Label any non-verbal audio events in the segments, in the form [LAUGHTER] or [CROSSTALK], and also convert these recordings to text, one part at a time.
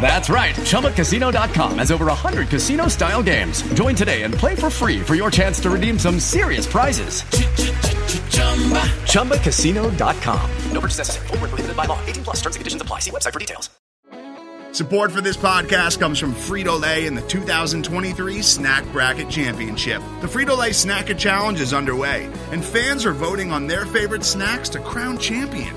That's right. ChumbaCasino.com has over 100 casino style games. Join today and play for free for your chance to redeem some serious prizes. ChumbaCasino.com. No purchase necessary. Were prohibited by law. 18 plus. Terms and conditions apply. See website for details. Support for this podcast comes from Frito Lay and the 2023 Snack Bracket Championship. The Frito Lay Snacker Challenge is underway, and fans are voting on their favorite snacks to crown champion.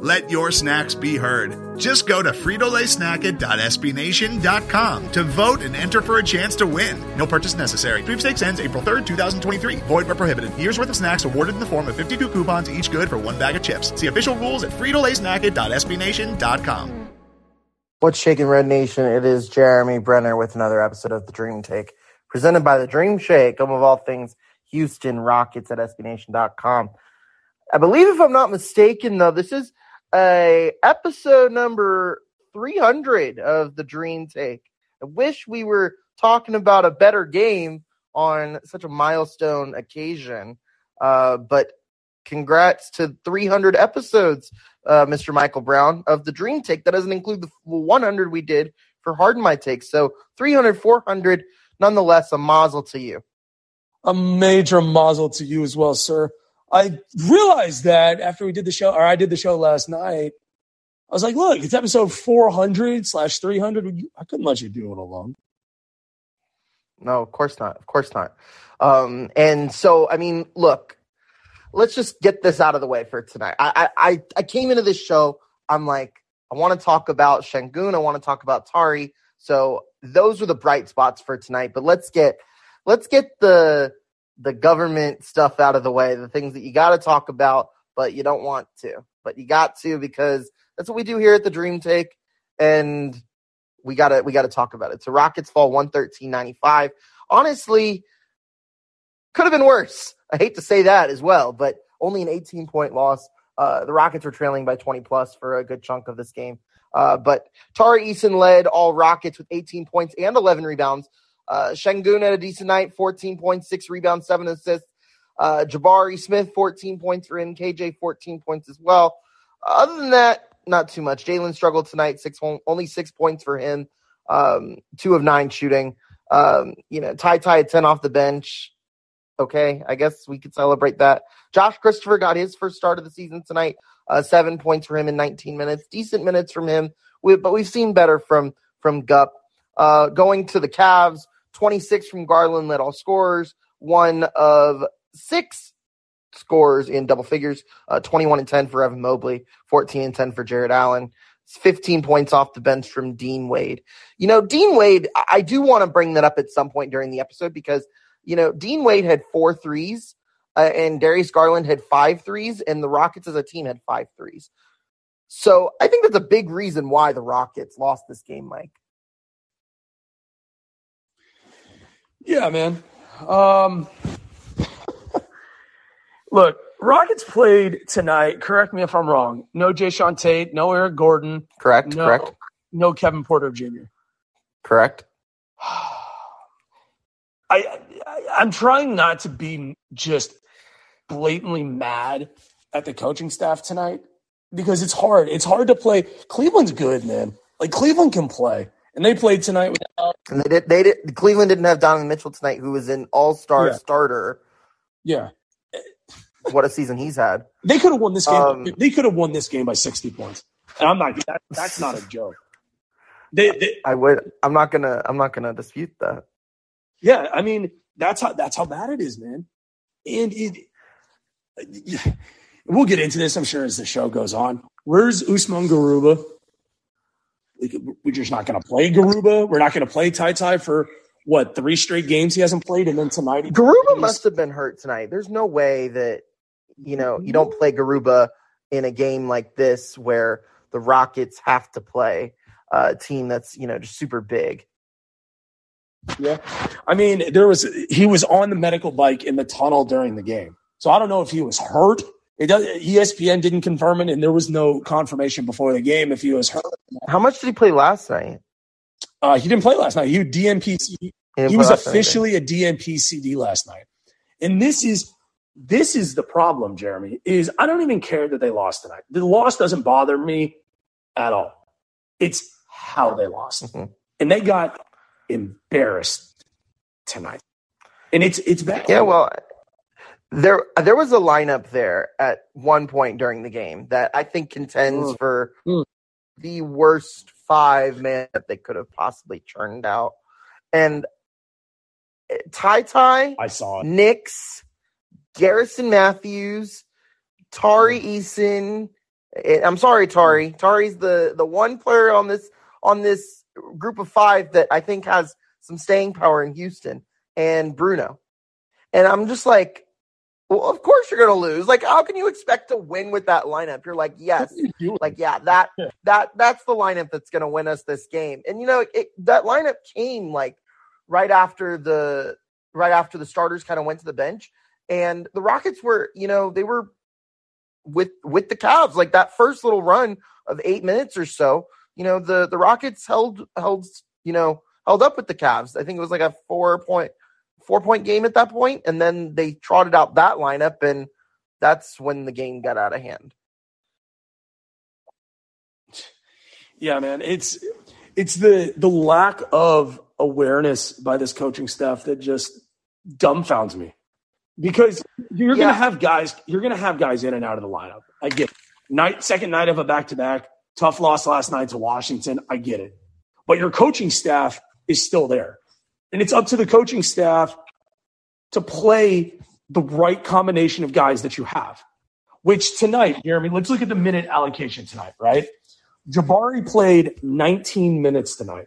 Let your snacks be heard. Just go to fritolaysnacket.sbnation.com to vote and enter for a chance to win. No purchase necessary. Sweepstakes ends April 3rd, 2023. Void where prohibited. Year's worth of snacks awarded in the form of 52 coupons, each good for one bag of chips. See official rules at fritolaysnacket.sbnation.com. What's shaking Red Nation? It is Jeremy Brener with another episode of the Dream Take, presented by the Dream Shake, home of all things Houston Rockets at SBNation.com. I believe, if I'm not mistaken, though, this is a episode number 300 of the Dream Take. I wish we were talking about a better game on such a milestone occasion, uh, but congrats to 300 episodes, uh, Mr. Michael Brown, of the Dream Take. That doesn't include the 100 we did for Harden My Take. So 300, 400, nonetheless, a mazel to you. a major mazel to you as well, sir. I realized that after we did the show, or I did the show last night, I was like, look, it's episode 400 slash 300. I couldn't let you do it alone. No, of course not. Of course not. Um, and so, I mean, look, let's just get this out of the way for tonight. I, I, I, I came into this show. I'm like, I want to talk about Şengün. I want to talk about Tari. So those are the bright spots for tonight. But let's get, let's get the, the government stuff out of the way. The things that you got to talk about, but you don't want to, but you got to because that's what we do here at the Dream Take. And we gotta we gotta talk about it. So Rockets fall one thirteen ninety five. Honestly, could have been worse. I hate to say that as well, but only an 18 point loss. Uh, the Rockets were trailing by 20 plus for a good chunk of this game. Uh, but Tari Eason led all Rockets with 18 points and 11 rebounds. Uh, Şengün had a decent night, 14 points, six rebounds, seven assists. Uh, Jabari Smith, 14 points for him. KJ, 14 points as well. Other than that, not too much. Jalen struggled tonight, six only six points for him, um, two of nine shooting. Um, you know, Ty had 10 off the bench. Okay, I guess we could celebrate that. Josh Christopher got his first start of the season tonight, uh, seven points for him in 19 minutes. Decent minutes from him, we, but we've seen better from from Gup. Uh, going to the Cavs, 26 from Garland led all scorers, one of six scores in double figures uh, 21 and 10 for Evan Mobley, 14 and 10 for Jarrett Allen. 15 points off the bench from Dean Wade. You know, Dean Wade, I I do want to bring that up at some point during the episode because, you know, Dean Wade had four threes uh, and Darius Garland had five threes, and the Rockets as a team had five threes. So I think that's a big reason why the Rockets lost this game, Mike. Yeah, man. Um, [LAUGHS] look, Rockets played tonight. Correct me if I'm wrong. No Jae'Sean Tate, no Eric Gordon, Correct? no, Correct? no Kevin Porter Jr. Correct? [SIGHS] I, I I'm trying not to be just blatantly mad at the coaching staff tonight because it's hard. It's hard to play. Cleveland's good, man. Like Cleveland can play, and they played tonight without. And they did. They did. Cleveland didn't have Donovan Mitchell tonight, who was an All Star Yeah. starter. Yeah, What a season he's had. they could have won this game. Um, they could have won this game by 60 points. And I'm not. That, that's not a joke. They, they, I would. I'm not gonna. I'm not gonna dispute that. yeah, I mean that's how that's how bad it is, man. And it. We'll get into this, I'm sure, as the show goes on. Where's Usman Garuba? Like, We're just not going to play Garuba. We're not going to play Ty Ty for what three straight games he hasn't played, and then tonight he Garuba must have been hurt tonight. There's no way that you know you don't mm-hmm. play Garuba in a game like this where the Rockets have to play a team that's you know just super big. Yeah. I mean, there was he was on the medical bike in the tunnel during the game. So I don't know if he was hurt. It does, ESPN didn't confirm it, and there was no confirmation before the game if he was hurt. How much did he play last night? Uh, he didn't play last night. He DNP. He, He was last night officially a DNP CD last night, and this is this is the problem, Jeremy. Is I don't even care that they lost tonight. The loss doesn't bother me at all. It's how they lost, Mhm. and they got embarrassed tonight, and it's it's bad. Yeah, well, there there was a lineup there at one point during the game that I think contends Mm. for Mm. the worst five man that they could have possibly churned out, and Ty Ty, I saw it. Nix, Garrison Matthews, Tari Eason. eh, I'm sorry, Tari. Tari's the the one player on this on this group of five that I think has some staying power in Houston, and Bruno. And I'm just like, well, of course you're gonna lose. Like, how can you expect to win with that lineup? You're like, yes, like yeah, [LAUGHS] that that that's the lineup that's gonna win us this game. And you know, it, that lineup came like right after the right after the starters kind of went to the bench, and the Rockets were, you know, they were with with the Cavs like that first little run of eight minutes or so. You know, the the Rockets held held you know held up with the Cavs. I think it was like a four point four point game at that point, and then they trotted out that lineup, and that's when the game got out of hand. Yeah, man. It's it's the the lack of awareness by this coaching staff that just dumbfounds me. Because you're Yeah. gonna have guys, you're gonna have guys in and out of the lineup. I get it. Night second night of a back to back, tough loss last night to Washington. I get it. But your coaching staff is still there. And it's up to the coaching staff to play the right combination of guys that you have. Which tonight, Jeremy, let's look at the minute allocation tonight, right? Jabari played 19 minutes tonight.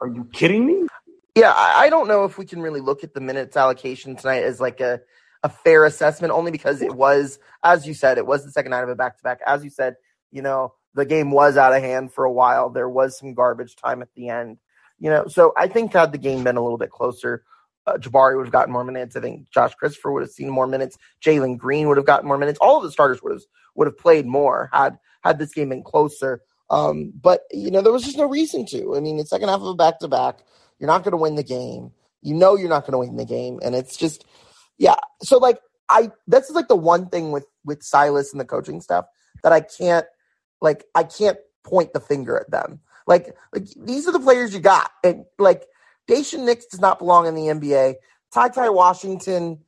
Are you kidding me? Yeah, I, don't know if we can really look at the minutes allocation tonight as like a, a fair assessment, only because it was, as you said, it was the second night of a back to back. As you said, you know, the game was out of hand for a while. There was some garbage time at the end, you know. So I think had the game been a little bit closer, uh, Jabari would have gotten more minutes. I think Josh Christopher would have seen more minutes. Jalen Green would have gotten more minutes. All of the starters would have would have played more had had this game been closer. Um, but you know, there was just no reason to. I mean, the second half of a back to back, you're not going to win the game. You know, you're not going to win the game, and it's just, yeah. So like, I this is like the one thing with with Silas and the coaching staff that I can't like I can't point the finger at them. Like like these are the players you got, and like Daishen Nix does not belong in the NBA. Ty Ty Washington,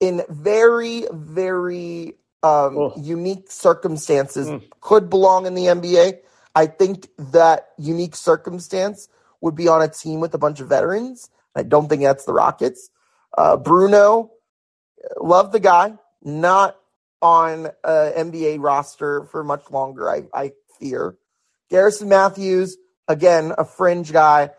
in very very um, unique circumstances, Mm. could belong in the NBA. I think that unique circumstance would be on a team with a bunch of veterans. I don't think that's the Rockets. Uh, Bruno, love the guy. Not on a NBA roster for much longer. I, I fear. Garrison Matthews, again, a fringe guy.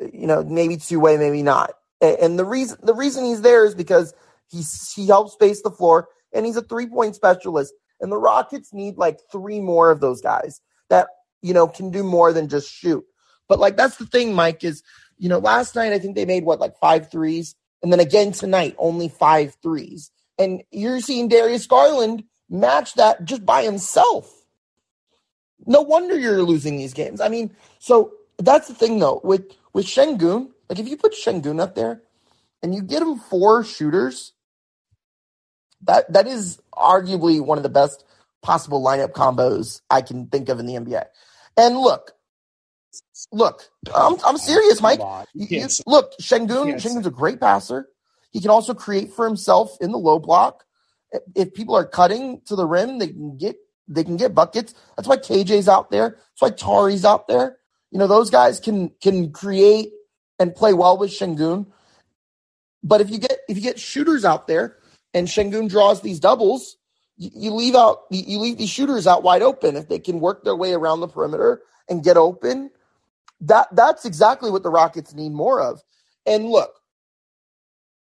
You know, maybe two way, maybe not. And the reason the reason he's there is because he's he helps space the floor and he's a three point specialist. And the Rockets need like three more of those guys that you know can do more than just shoot. But like that's the thing, Mike, is you know, last night I think they made what like five threes, and then again tonight, only five threes. And you're seeing Darius Garland match that just by himself. No wonder you're losing these games. I mean, so that's the thing though with with Sengun. Like if you put Şengün up there and you get him four shooters, that that is arguably one of the best possible lineup combos I can think of in the NBA. And look, look, I'm I'm serious, Mike. You, you, look, Sengun, Şengün's a great passer. He can also create for himself in the low block. If people are cutting to the rim, they can get they can get buckets. That's why KJ's out there. That's why Tari's out there. You know, those guys can can create and play well with Şengün. But if you get if you get shooters out there and Şengün draws these doubles, you, you leave out you leave these shooters out wide open if they can work their way around the perimeter and get open. That that's exactly what the Rockets need more of. And look,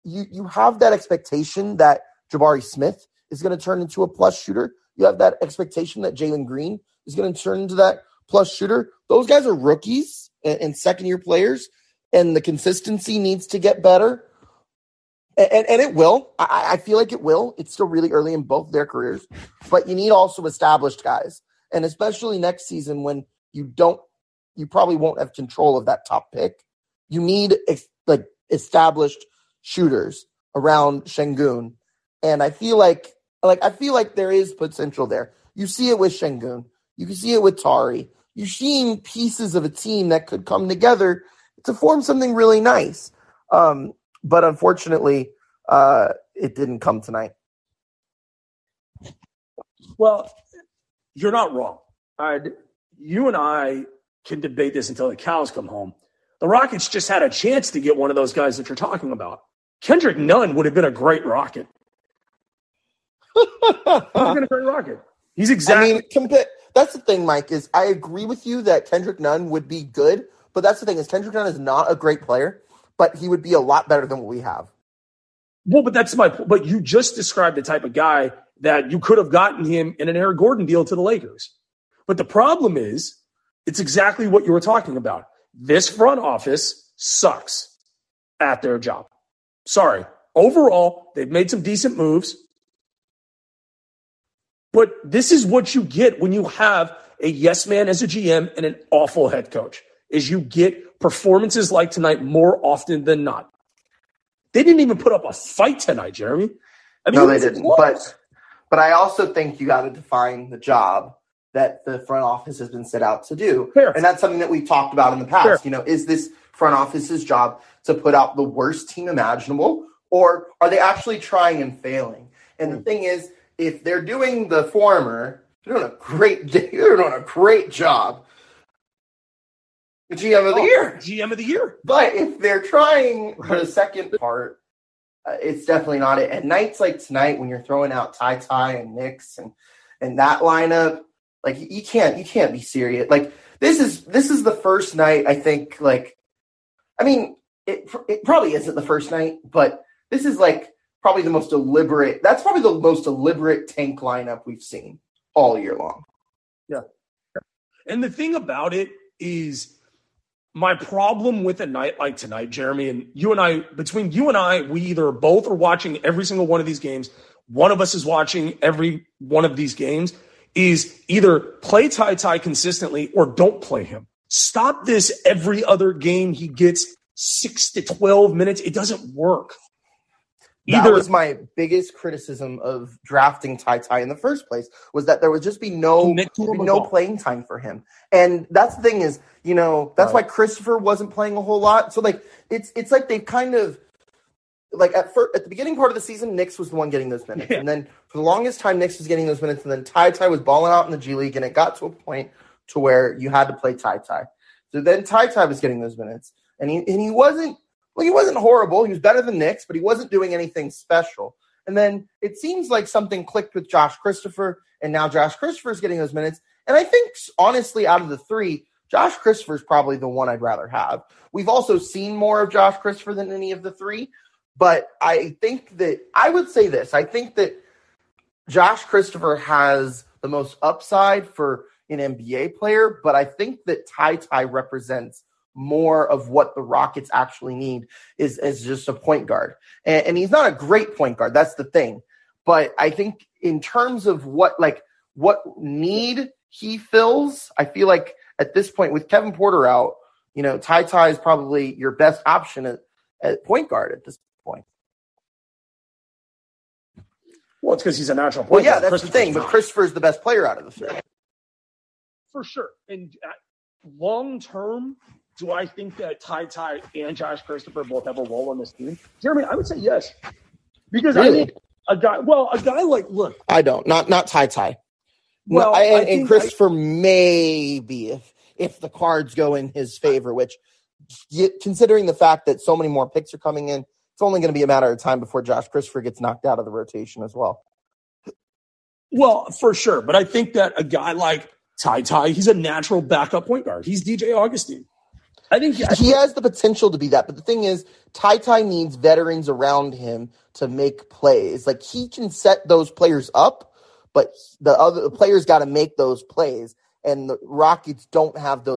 you you have that expectation that Jabari Smith is going to turn into a plus shooter. You have that expectation that Jalen Green is going to turn into that plus shooter. Those guys are rookies and, and second year players, and the consistency needs to get better. And, and it will. I, I feel like it will. It's still really early in both their careers, but you need also established guys, and especially next season when you don't, you probably won't have control of that top pick. You need like established shooters around Şengün. And I feel like like I feel like there is potential there. You see it with Şengün. You can see it with Tari. You're seeing pieces of a team that could come together to form something really nice. Um, but unfortunately, uh, it didn't come tonight. Well, you're not wrong. you and I can debate this until the cows come home. The Rockets just had a chance to get one of those guys that you're talking about. Kendrick Nunn would have been a great Rocket. He's been a great Rocket. He's exactly. I mean, compa- that's the thing, Mike. Is I agree with you that Kendrick Nunn would be good, but that's the thing is Kendrick Nunn is not a great player, but he would be a lot better than what we have. Well, but that's my. But you just described the type of guy that you could have gotten him in an Eric Gordon deal to the Lakers. But the problem is, it's exactly what you were talking about. This front office sucks at their job. Sorry. Overall, they've made some decent moves. But this is what you get when you have a yes man as a GM and an awful head coach. Is you get performances like tonight more often than not. They didn't even put up a fight tonight, Jeremy. I mean, no, they didn't. But but I also think you got to define the job that the front office has been set out to do, Fair. and that's something that we've talked about in the past. Fair. You know, is this front office's job to put out the worst team imaginable, or are they actually trying and failing? And the hmm. thing is, if they're doing the former, they're doing a great [LAUGHS] they're doing a great job. GM of the oh, year. GM of the year. But if they're trying for the second part, uh, it's definitely not it. And nights like tonight, when you're throwing out Ty Ty and Nix and and that lineup, like you can't you can't be serious. Like this is this is the first night I think like I mean, it, it probably isn't the first night, but this is like probably the most deliberate. That's probably the most deliberate tank lineup we've seen all year long. Yeah. And the thing about it is my problem with a night like tonight, Jeremy, and you and I, between you and I, we either both are watching every single one of these games. One of us is watching every one of these games. Is either play Ty Ty consistently or don't play him. Stop this every other game he gets six to 12 minutes. It doesn't work. Either. That was my biggest criticism of drafting Ty Ty in the first place was that there would just be no no playing time for him. And that's the thing is, you know, that's right. why Christopher wasn't playing a whole lot. So like it's it's like they kind of like at first at the beginning part of the season, Nix was the one getting those minutes. Yeah. And then for the longest time Nix was getting those minutes and then Ty Ty was balling out in the G League and it got to a point to where you had to play Ty Ty. So then Ty Ty was getting those minutes, and he and he wasn't well, he wasn't horrible. He was better than Nix, but he wasn't doing anything special. And then it seems like something clicked with Josh Christopher, and now Josh Christopher is getting those minutes. And I think, honestly, out of the three, Josh Christopher is probably the one I'd rather have. We've also seen more of Josh Christopher than any of the three, but I think that I would say this. I think that Josh Christopher has the most upside for an NBA player, but I think that Ty Ty represents more of what the Rockets actually need is, is just a point guard. And, and he's not a great point guard. That's the thing. But I think in terms of what like what need he fills, I feel like at this point with Kevin Porter out, you know, Ty Ty is probably your best option at, at point guard at this point. Well, it's because he's a natural Well, point yeah, guard. that's the thing. But Christopher's the best player out of the three. for sure. And uh, long term, do I think that Ty Ty and Josh Christopher both have a role on this team? Jeremy, I would say yes. Because I Really? think a guy, well, a guy like, look, I don't. Not not Ty Ty. Well, No, I and, and Christopher maybe if if the cards go in his favor, which considering the fact that so many more picks are coming in, it's only going to be a matter of time before Josh Christopher gets knocked out of the rotation as well. well, for sure. But I think that a guy like Ty Ty, he's a natural backup point guard. He's DJ Augustin. I think He has the potential to be that, but the thing is, Ty Ty needs veterans around him to make plays. Like he can set those players up, but the other the players got to make those plays, and the Rockets don't have those.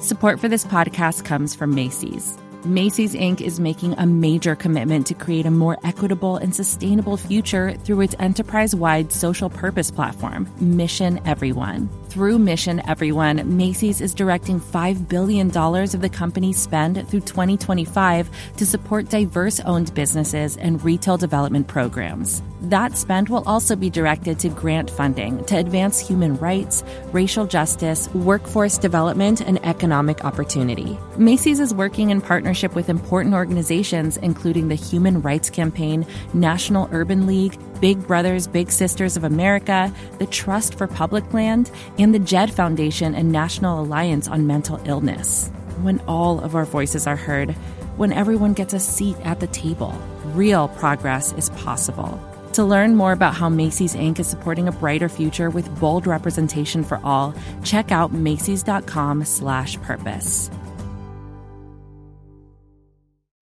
Support for this podcast comes from Macy's. Macy's Inc. is making a major commitment to create a more equitable and sustainable future through its enterprise wide social purpose platform, Mission Everyone. Through Mission Everyone, Macy's is directing $5 billion of the company's spend through 2025 to support diverse owned businesses and retail development programs. That spend will also be directed to grant funding to advance human rights, racial justice, workforce development, and economic opportunity. Macy's is working in partnership with important organizations, including the Human Rights Campaign, National Urban League, Big Brothers Big Sisters of America, the Trust for Public Land, and the JED Foundation and National Alliance on Mental Illness. When all of our voices are heard, when everyone gets a seat at the table, real progress is possible. To learn more about how Macy's Inc. is supporting a brighter future with bold representation for all, check out Macy's.com slash purpose.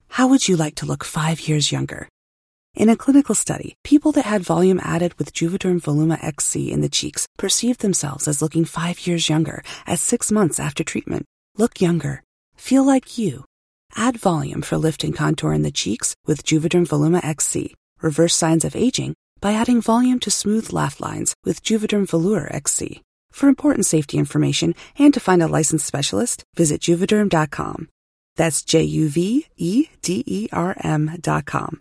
How would you like to look five years younger? In a clinical study, people that had volume added with Juvederm Voluma XC in the cheeks perceived themselves as looking five years younger at six months after treatment. Look younger. Feel like you. Add volume for lift and contour in the cheeks with Juvederm Voluma XC. Reverse signs of aging by adding volume to smooth laugh lines with Juvederm Vollure XC. For important safety information and to find a licensed specialist, visit juvederm.com. That's J U V E D E R M dot com.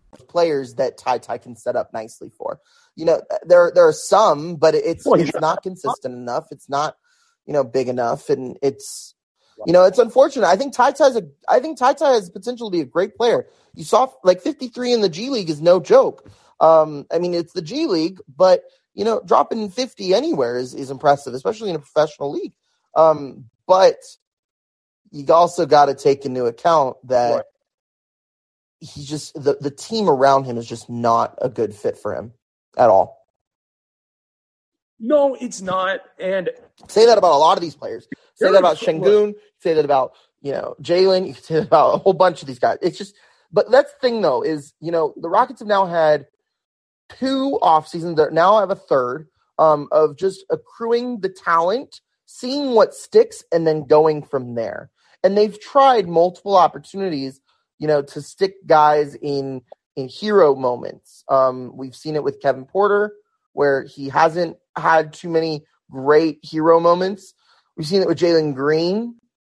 Players that Ty Ty can set up nicely for. You know, there there are some, but it's Well, it's not consistent enough. It's not, you know, big enough, and it's you know, it's unfortunate. I think Ty Ty's a I think Ty Ty has potential to be a great player. You saw like 53 in the G League is no joke. Um, I mean, it's the G League, but you know, dropping 50 anywhere is, is impressive, especially in a professional league. Um, but you also got to take into account that Right. He just the, the team around him is just not a good fit for him at all. no, it's not. And Say that about a lot of these players. Say that about Şengün. Say that about you know Jalen. You can say that about a whole bunch of these guys. It's just, but that's the thing though is you know the Rockets have now had two off seasons. They now have a third um, of just accruing the talent, seeing what sticks, and then going from there. And they've tried multiple opportunities, you know, to stick guys in in hero moments. Um, we've seen it with Kevin Porter, where he hasn't had too many great hero moments. We've seen it with Jalen Green.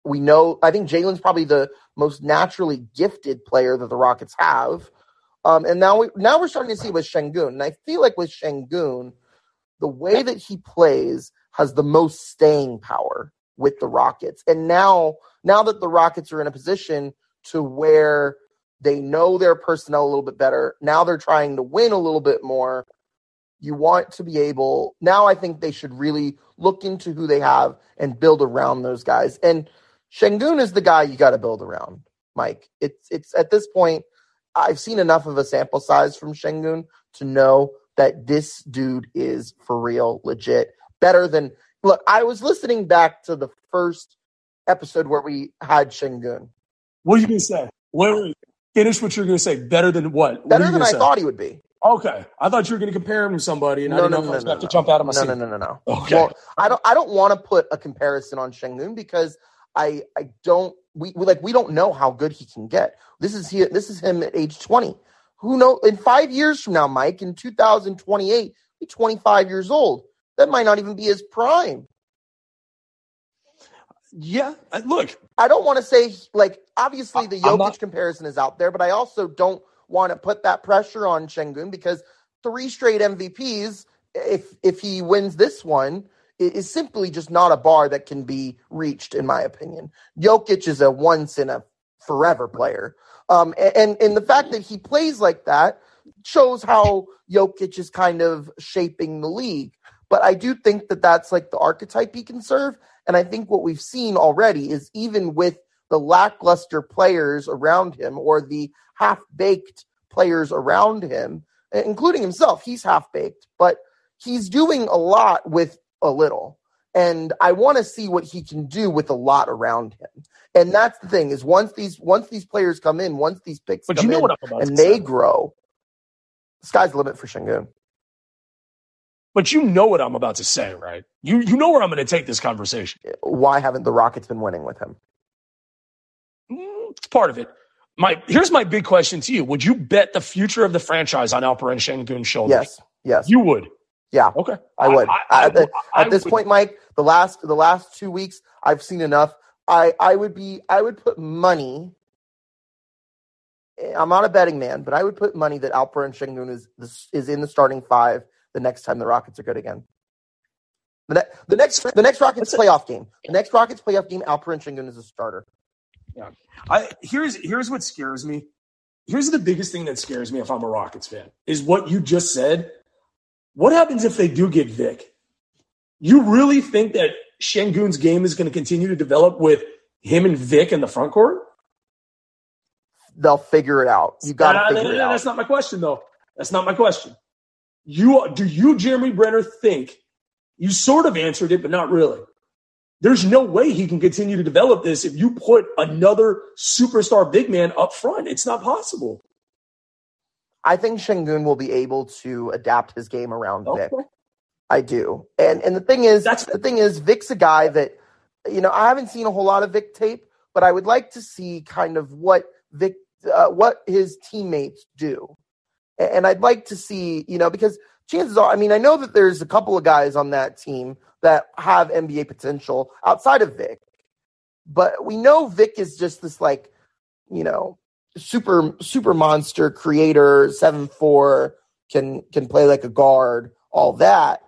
We know, I think Jalen's probably the most naturally gifted player that the Rockets have. Um, and now we now we're starting to see with Şengün. And I feel like with Şengün, the way that he plays, has the most staying power with the Rockets. And now, now that the Rockets are in a position to where they know their personnel a little bit better, now they're trying to win a little bit more. You want to be able, now I think they should really look into who they have and build around those guys. And Şengün is the guy you got to build around, Mike. It's, it's at this point, I've seen enough of a sample size from Şengün to know that this dude is for real, legit, better than. Look, I was listening back to the first episode where we had Şengün. What are you going to say? Wait, wait, finish what you're going to say. Better than what? Better what are you than I say? thought he would be. Okay, I thought you were going to compare him to somebody, and I didn't know if I was about to jump out of my no, seat. No, no, no, no, Okay. Well, I don't. I don't want to put a comparison on Şengün because I, I don't. We, we like we don't know how good he can get. This is he. This is him at age twenty. Who know? In five years from now, Mike, in two thousand twenty-eight, be twenty-five years old. That might not even be his prime. Yeah, look, I don't want to say like obviously the Jokic not- comparison is out there, but I also don't want to put that pressure on Şengün because three straight MVPs, if if he wins this one, is simply just not a bar that can be reached, in my opinion. Jokic is a once in a forever player, um, and and the fact that he plays like that shows how Jokic is kind of shaping the league. But I do think that that's like the archetype he can serve. And I think what we've seen already is even with the lackluster players around him or the half baked players around him, including himself, he's half baked, but he's doing a lot with a little. And I want to see what he can do with a lot around him. And that's the thing is once these once these players come in, once these picks But come you know in what I'm about and they grow, sky's the limit for Şengün. But you know what I'm about to say, right? You you know where I'm going to take this conversation. Why haven't the Rockets been winning with him? Mm, It's part of it. My here's my big question to you: Would you bet the future of the franchise on Alperen Şengün's shoulders? Yes, yes. you would. Yeah, Okay, I would. I- I at the- I at this would. point, Mike, the last the last two weeks, I've seen enough. I I would be I would put money. I'm not a betting man, but I would put money that Alperen Şengün is is is in the starting five the next time the Rockets are good again. The, ne- the next the next Rockets playoff game, the next Rockets playoff game, Alperen Şengün is a starter. Yeah. I here's here's what scares me. Here's the biggest thing that scares me if I'm a Rockets fan is what you just said. What happens if they do get Vic? You really think that Şengün's game is going to continue to develop with him and Vic in the front court? They'll figure it out. You got to Nah, figure nah, it out. That's not my question, though. That's not my question. You do you, Jeremy Brener, think you sort of answered it, but not really. There's no way he can continue to develop this if you put another superstar big man up front. It's not possible. I think Şengün will be able to adapt his game around Vic. I do. And and the thing is, That's- the thing is, Vic's a guy that you know I haven't seen a whole lot of Vic tape, but I would like to see kind of what Vic, uh, what his teammates do, and I'd like to see you know because chances are, I mean, I know that there's a couple of guys on that team that have NBA potential outside of Vic, but we know Vic is just this like you know super super monster creator seven four can can play like a guard all that.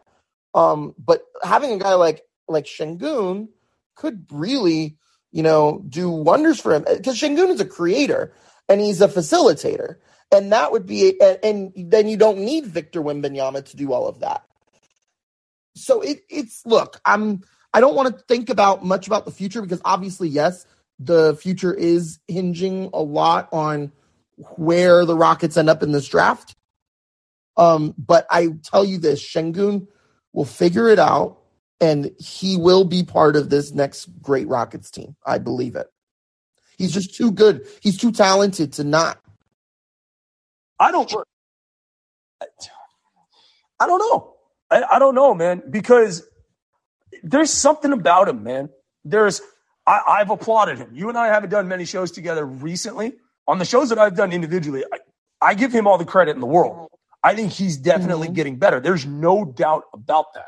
Um but having a guy like like Şengün could really you know do wonders for him because Şengün is a creator and he's a facilitator and that would be and, and then you don't need Victor Wembanyama to do all of that. So it, it's look i'm i don't want to think about much about the future because obviously yes the future is hinging a lot on where the rockets end up in this draft. Um but i tell you this shengun will figure it out and he will be part of this next great rockets team. I believe it. He's just too good. He's too talented to not I don't. I don't know. I, I don't know, man, because there's something about him, man. There's. I, I've applauded him. You and I haven't done many shows together recently. On the shows that I've done individually, I, I give him all the credit in the world. I think he's definitely mm-hmm. getting better. There's no doubt about that.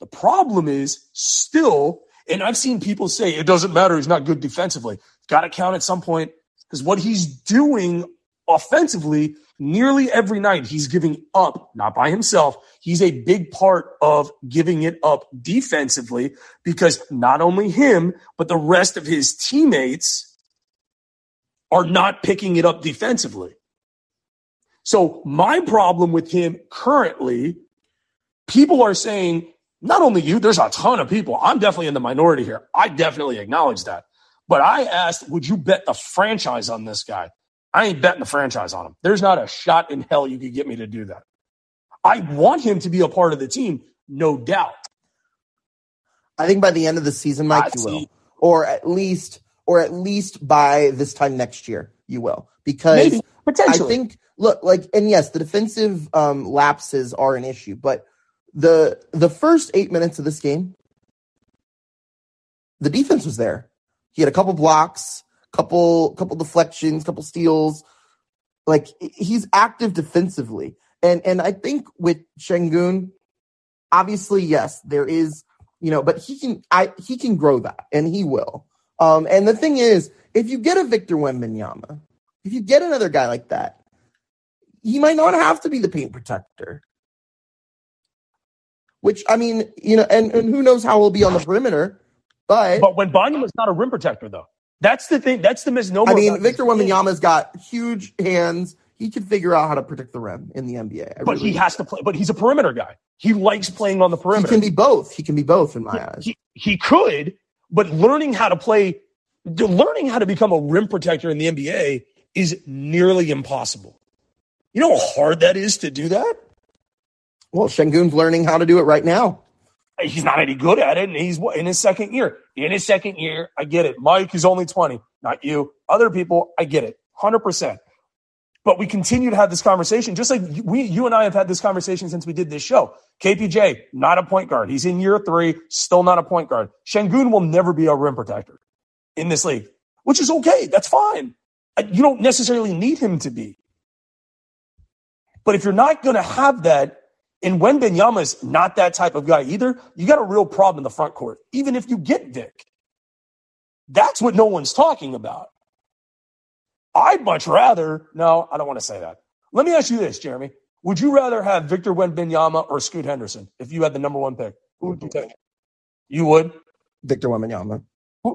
The problem is still, and I've seen people say it doesn't matter. He's not good defensively. Got to count at some point because what he's doing offensively, nearly every night he's giving up, not by himself. He's a big part of giving it up defensively because not only him, but the rest of his teammates are not picking it up defensively. So my problem with him currently, people are saying, not only you, there's a ton of people. I'm definitely in the minority here. I definitely acknowledge that. But I asked, would you bet the franchise on this guy? I ain't betting the franchise on him. There's not a shot in hell you could get me to do that. I want him to be a part of the team, no doubt. I think by the end of the season, Mike, I you see. will, or at least, or at least by this time next year, you will, because Maybe, I think, look, like, and yes, the defensive um, lapses are an issue, but the the first eight minutes of this game, the defense was there. He had a couple blocks, couple couple deflections, couple steals. Like he's active defensively, and and I think with Şengün, obviously, yes, there is, you know, but he can I he can grow that, and he will. Um, and the thing is, if you get a Victor Wembanyama, if you get another guy like that, he might not have to be the paint protector. Which I mean, you know, and, and who knows how he'll be on the perimeter, but But when Banyama's not a rim protector, though, that's the thing. That's the misnomer. I mean, Victor. Wembanyama's got huge hands. He can figure out how to protect the rim in the NBA. I But really he has to play. But he's a perimeter guy. He likes playing on the perimeter. He can be both. He can be both in my eyes. he, he could, but learning how to play, learning how to become a rim protector in the NBA is nearly impossible. You know how hard that is to do that? Well, Şengün's learning how to do it right now. He's not any good at it, and he's in his second year. In his second year, I get it. Mike is only 20, not you. Other people, I get it. 100%. But we continue to have this conversation, just like we, you and I have had this conversation since we did this show. KPJ, not a point guard. He's in year three, still not a point guard. Şengün will never be a rim protector in this league, which is okay. That's fine. You don't necessarily need him to be. But if you're not going to have that, and when is not that type of guy either, you got a real problem in the front court, even if you get Vic. That's what no one's talking about. I'd much rather, no, I don't want to say that. Let me ask you this, Jeremy. Would you rather have Victor Wembanyama or Scoot Henderson if you had the number one pick? Who would you take? You would? Victor Wembanyama.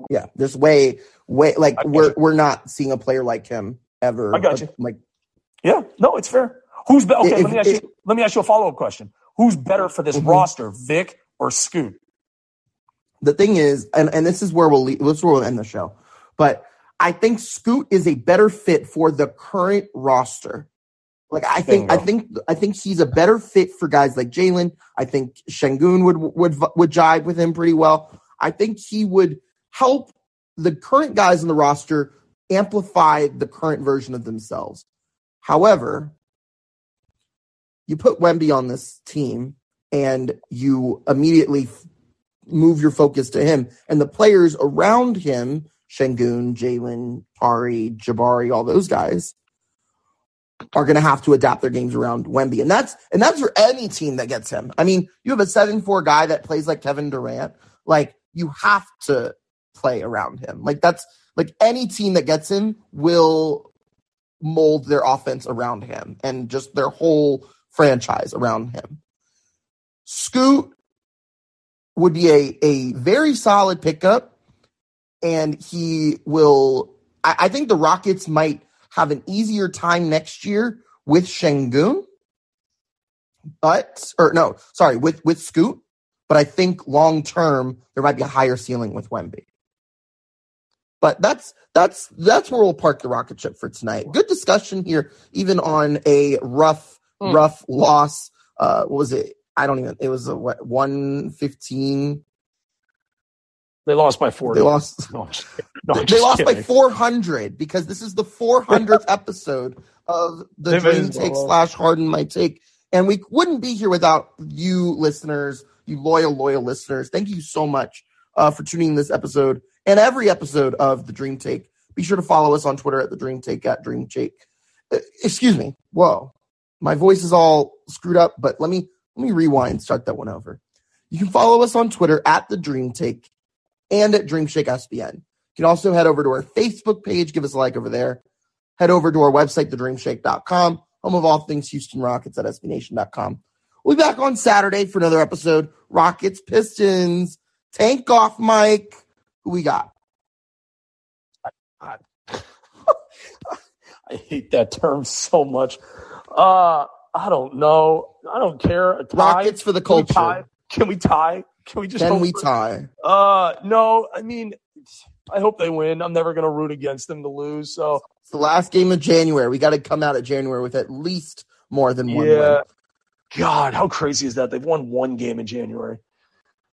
Yeah, there's way, way like we're you. we're not seeing a player like him ever. I got you. Like Yeah, no, it's fair. Who's be- okay? If- let me ask if- you. Let me ask you a follow up question. Who's better for this Mhm. roster, Vic or Scoot? the thing is, and, and this is where we'll leave, this is where we'll end the show. But I think Scoot is a better fit for the current roster. Like I think, I think, I think he's a better fit for guys like Jalen. I think Şengün would would would jive with him pretty well. I think he would help the current guys in the roster amplify the current version of themselves. However, you put Wemby on this team and you immediately f- move your focus to him and the players around him, Şengün, Jalen, Tari, Jabari, all those guys are going to have to adapt their games around Wemby. And that's, and that's for any team that gets him. I mean, you have a 7-4 guy that plays like Kevin Durant. Like you have to play around him. Like that's like any team that gets him will mold their offense around him and just their whole franchise around him. Scoot would be a, a very solid pickup, and he will. I, I think the Rockets might have an easier time next year with Şengün, but or no, sorry, with with Scoot. But I think long term there might be a higher ceiling with Wemby. But that's that's that's where we'll park the rocket ship for tonight. Good discussion here, even on a rough Hmm. rough loss. Uh, what was it? I don't even. It was a what one fifteen. They lost by 40. They lost. [LAUGHS] No, I'm just kidding. [LAUGHS] No, I'm They just lost by four hundred because this is the four hundredth [LAUGHS] episode of the They Dream made- Take slash Harden My Take, and we wouldn't be here without you listeners, you loyal loyal listeners. Thank you so much uh, for tuning in this episode and every episode of the Dream Take. Be sure to follow us on Twitter at the Dream Take at Dream Take. Uh, excuse me. Whoa, my voice is all screwed up. But let me let me rewind. Start that one over. You can follow us on Twitter at the Dream Take and at Dream Shake SBN. You can also head over to our Facebook page, give us a like over there. head over to our website, thedreamshake.com, home of all things Houston Rockets at SBNation.com. We'll be back on Saturday for another episode. Rockets, Pistons, tank off, Mike. Who we got? I [LAUGHS] hate that term so much. Uh, I don't know. I don't care. A tie? Rockets for the Can we culture. tie? Can we tie? Can we just Can we tie? Uh, no. I mean, I hope they win. I'm never gonna root against them to lose. So It's the last game of January. We got to come out of January with at least more than one yeah. win. God, how crazy is that? They've won one game in January.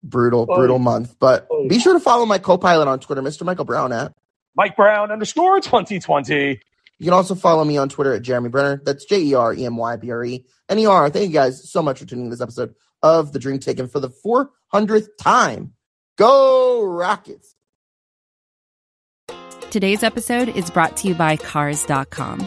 Brutal, Oh. brutal month. But Oh. be sure to follow my co-pilot on Twitter, Mr. Michael Brown at. Mike Brown underscore 2020. You can also follow me on Twitter at Jeremy Brener. That's J E R E M Y B R E N E R. Thank you guys so much for tuning in this episode of The Dream Taken for the 400th time. Go Rockets! Today's episode is brought to you by Cars.com.